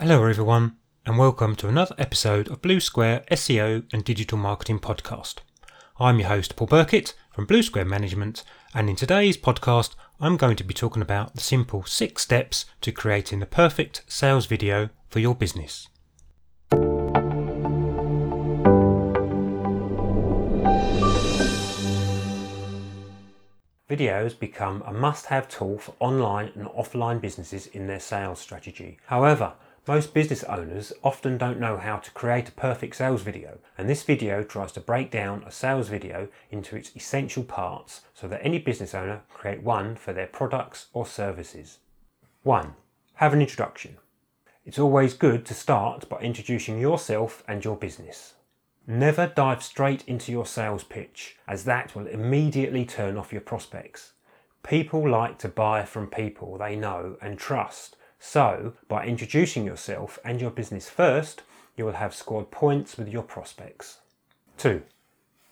Hello, everyone, and welcome to another episode of Blue Square SEO and Digital Marketing Podcast. I'm your host, Paul Burkett from Blue Square Management, and in today's podcast, I'm going to be talking about the simple six steps to creating the perfect sales video for your business. Videos become a must have tool for online and offline businesses in their sales strategy. However, most business owners often don't know how to create a perfect sales video, and this video tries to break down a sales video into its essential parts so that any business owner can create one for their products or services. 1. Have an introduction. It's always good to start by introducing yourself and your business. Never dive straight into your sales pitch, as that will immediately turn off your prospects. People like to buy from people they know and trust, so by introducing yourself and your business first, you will have scored points with your prospects. 2.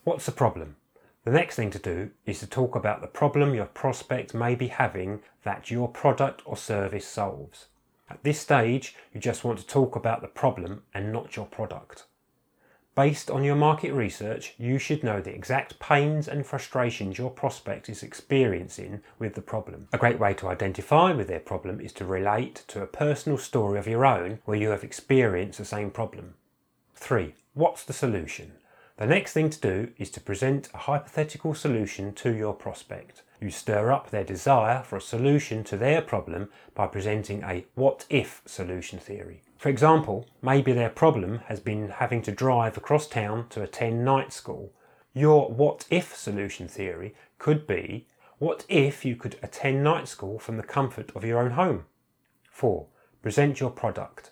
What's the problem? The next thing to do is to talk about the problem your prospect may be having that your product or service solves. At this stage, you just want to talk about the problem and not your product. Based on your market research, you should know the exact pains and frustrations your prospect is experiencing with the problem. A great way to identify with their problem is to relate to a personal story of your own where you have experienced the same problem. 3. What's the solution? The next thing to do is to present a hypothetical solution to your prospect. You stir up their desire for a solution to their problem by presenting a what if solution theory. For example, maybe their problem has been having to drive across town to attend night school. Your what if solution theory could be what if you could attend night school from the comfort of your own home? 4. Present your product.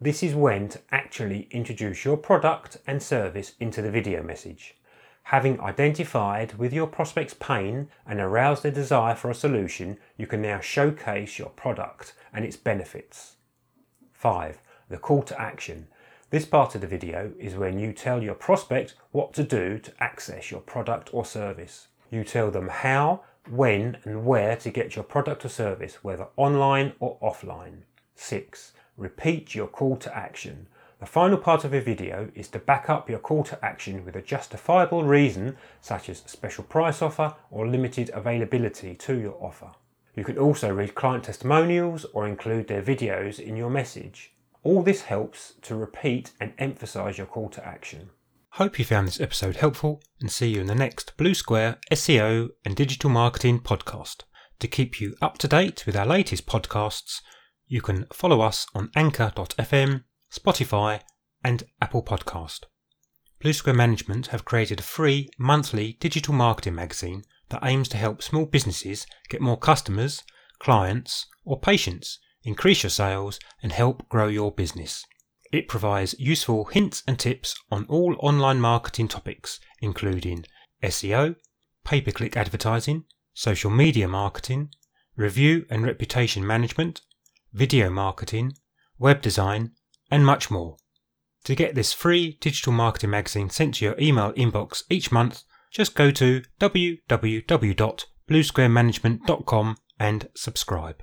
This is when to actually introduce your product and service into the video message. Having identified with your prospect's pain and aroused their desire for a solution, you can now showcase your product and its benefits. 5. The call to action. This part of the video is when you tell your prospect what to do to access your product or service. You tell them how, when, and where to get your product or service, whether online or offline. 6. Repeat your call to action. The final part of a video is to back up your call to action with a justifiable reason, such as special price offer or limited availability to your offer. You can also read client testimonials or include their videos in your message. All this helps to repeat and emphasize your call to action. Hope you found this episode helpful and see you in the next Blue Square SEO and Digital Marketing podcast. To keep you up to date with our latest podcasts, you can follow us on anchor.fm, Spotify, and Apple Podcast. Blue Square Management have created a free monthly digital marketing magazine that aims to help small businesses get more customers, clients, or patients, increase your sales, and help grow your business. It provides useful hints and tips on all online marketing topics, including SEO, pay per click advertising, social media marketing, review and reputation management, video marketing, web design, and much more. To get this free digital marketing magazine sent to your email inbox each month, just go to www.bluesquaremanagement.com and subscribe.